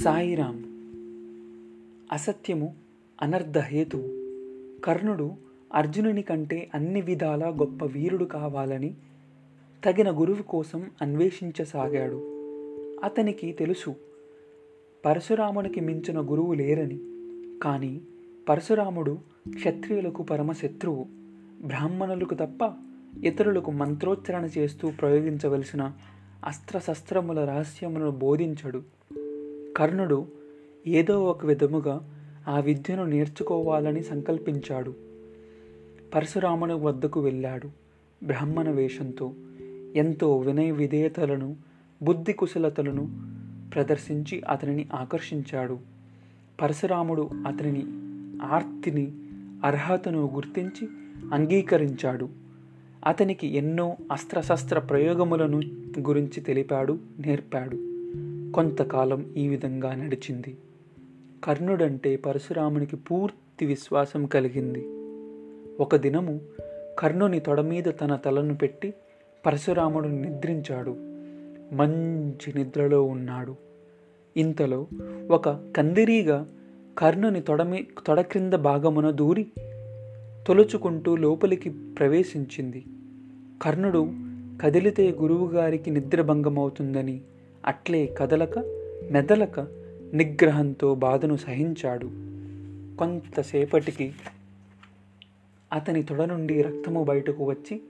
సాయిరాం. అసత్యము అనర్ధహేతువు కర్ణుడు అర్జునుని కంటే అన్ని విధాలా గొప్ప వీరుడు కావాలని తగిన గురువు కోసం అన్వేషించసాగాడు. అతనికి తెలుసు పరశురామునికి మించిన గురువు లేరని. కానీ పరశురాముడు క్షత్రియులకు పరమశత్రువు బ్రాహ్మణులకు తప్ప ఇతరులకు మంత్రోచ్చరణ చేస్తూ ప్రయోగించవలసిన అస్త్రశస్త్రముల రహస్యములను బోధించడు. కర్ణుడు ఏదో ఒక విధముగా ఆ విద్యను నేర్చుకోవాలని సంకల్పించాడు. పరశురాముని వద్దకు వెళ్ళాడు బ్రాహ్మణ వేషంతో. ఎంతో వినయ విధేయతలను బుద్ధి కుశలతలను ప్రదర్శించి అతనిని ఆకర్షించాడు. పరశురాముడు అతనిని ఆర్తిని అర్హతను గుర్తించి అంగీకరించాడు. అతనికి ఎన్నో అస్త్రశస్త్ర ప్రయోగములను గురించి తెలిపాడు నేర్పాడు. కొంతకాలం ఈ విధంగా నడిచింది. కర్ణుడంటే పరశురామునికి పూర్తి విశ్వాసం కలిగింది. ఒక దినము కర్ణుని తొడ మీద తన తలను పెట్టి పరశురాముడు నిద్రించాడు. మంచి నిద్రలో ఉన్నాడు. ఇంతలో ఒక కందిరీగా కర్ణుని తొడమి తొడ క్రింద భాగమున దూరి తొలుచుకుంటూ లోపలికి ప్రవేశించింది. కర్ణుడు కదిలితే గురువుగారికి నిద్రభంగమవుతుందని అట్లే కదలక మెదలక నిగ్రహంతో బాధను సహించాడు. కొంతసేపటికి అతని తొడ నుండి రక్తము బయటకు వచ్చి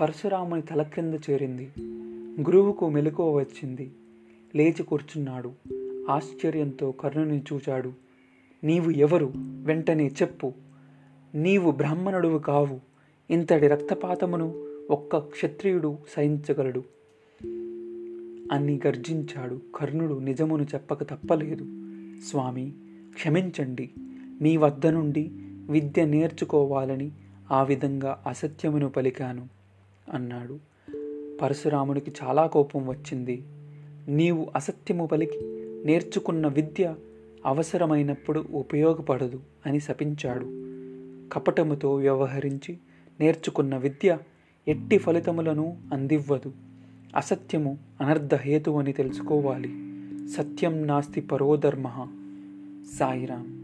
పరశురాముని తల క్రింద చేరింది. గురువుకు మెలకువ వచ్చింది. లేచి కూర్చున్నాడు. ఆశ్చర్యంతో కర్ణుని చూచాడు. నీవు ఎవరు? వెంటనే చెప్పు. నీవు బ్రాహ్మణుడువు కావు. ఇంతటి రక్తపాతమును ఒక్క క్షత్రియుడు సహించగలడు. అని గర్జించాడు కర్ణుడు నిజమును చెప్పక తప్పలేదు. స్వామి క్షమించండి. మీ వద్ద నుండి విద్య నేర్చుకోవాలని ఆ విధంగా అసత్యమును పలికాను అన్నాడు. పరశురామునికి చాలా కోపం వచ్చింది. నీవు అసత్యము పలికి నేర్చుకున్న విద్య అవసరమైనప్పుడు ఉపయోగపడదు అని శపించాడు. కపటముతో వ్యవహరించి నేర్చుకున్న విద్య ఎట్టి ఫలితములను అందివ్వదు. అసత్యము అనర్ధహేతు అని తెలుసుకోవాలి. సత్యం నాస్తి పరోధర్మ సాయిరామ్.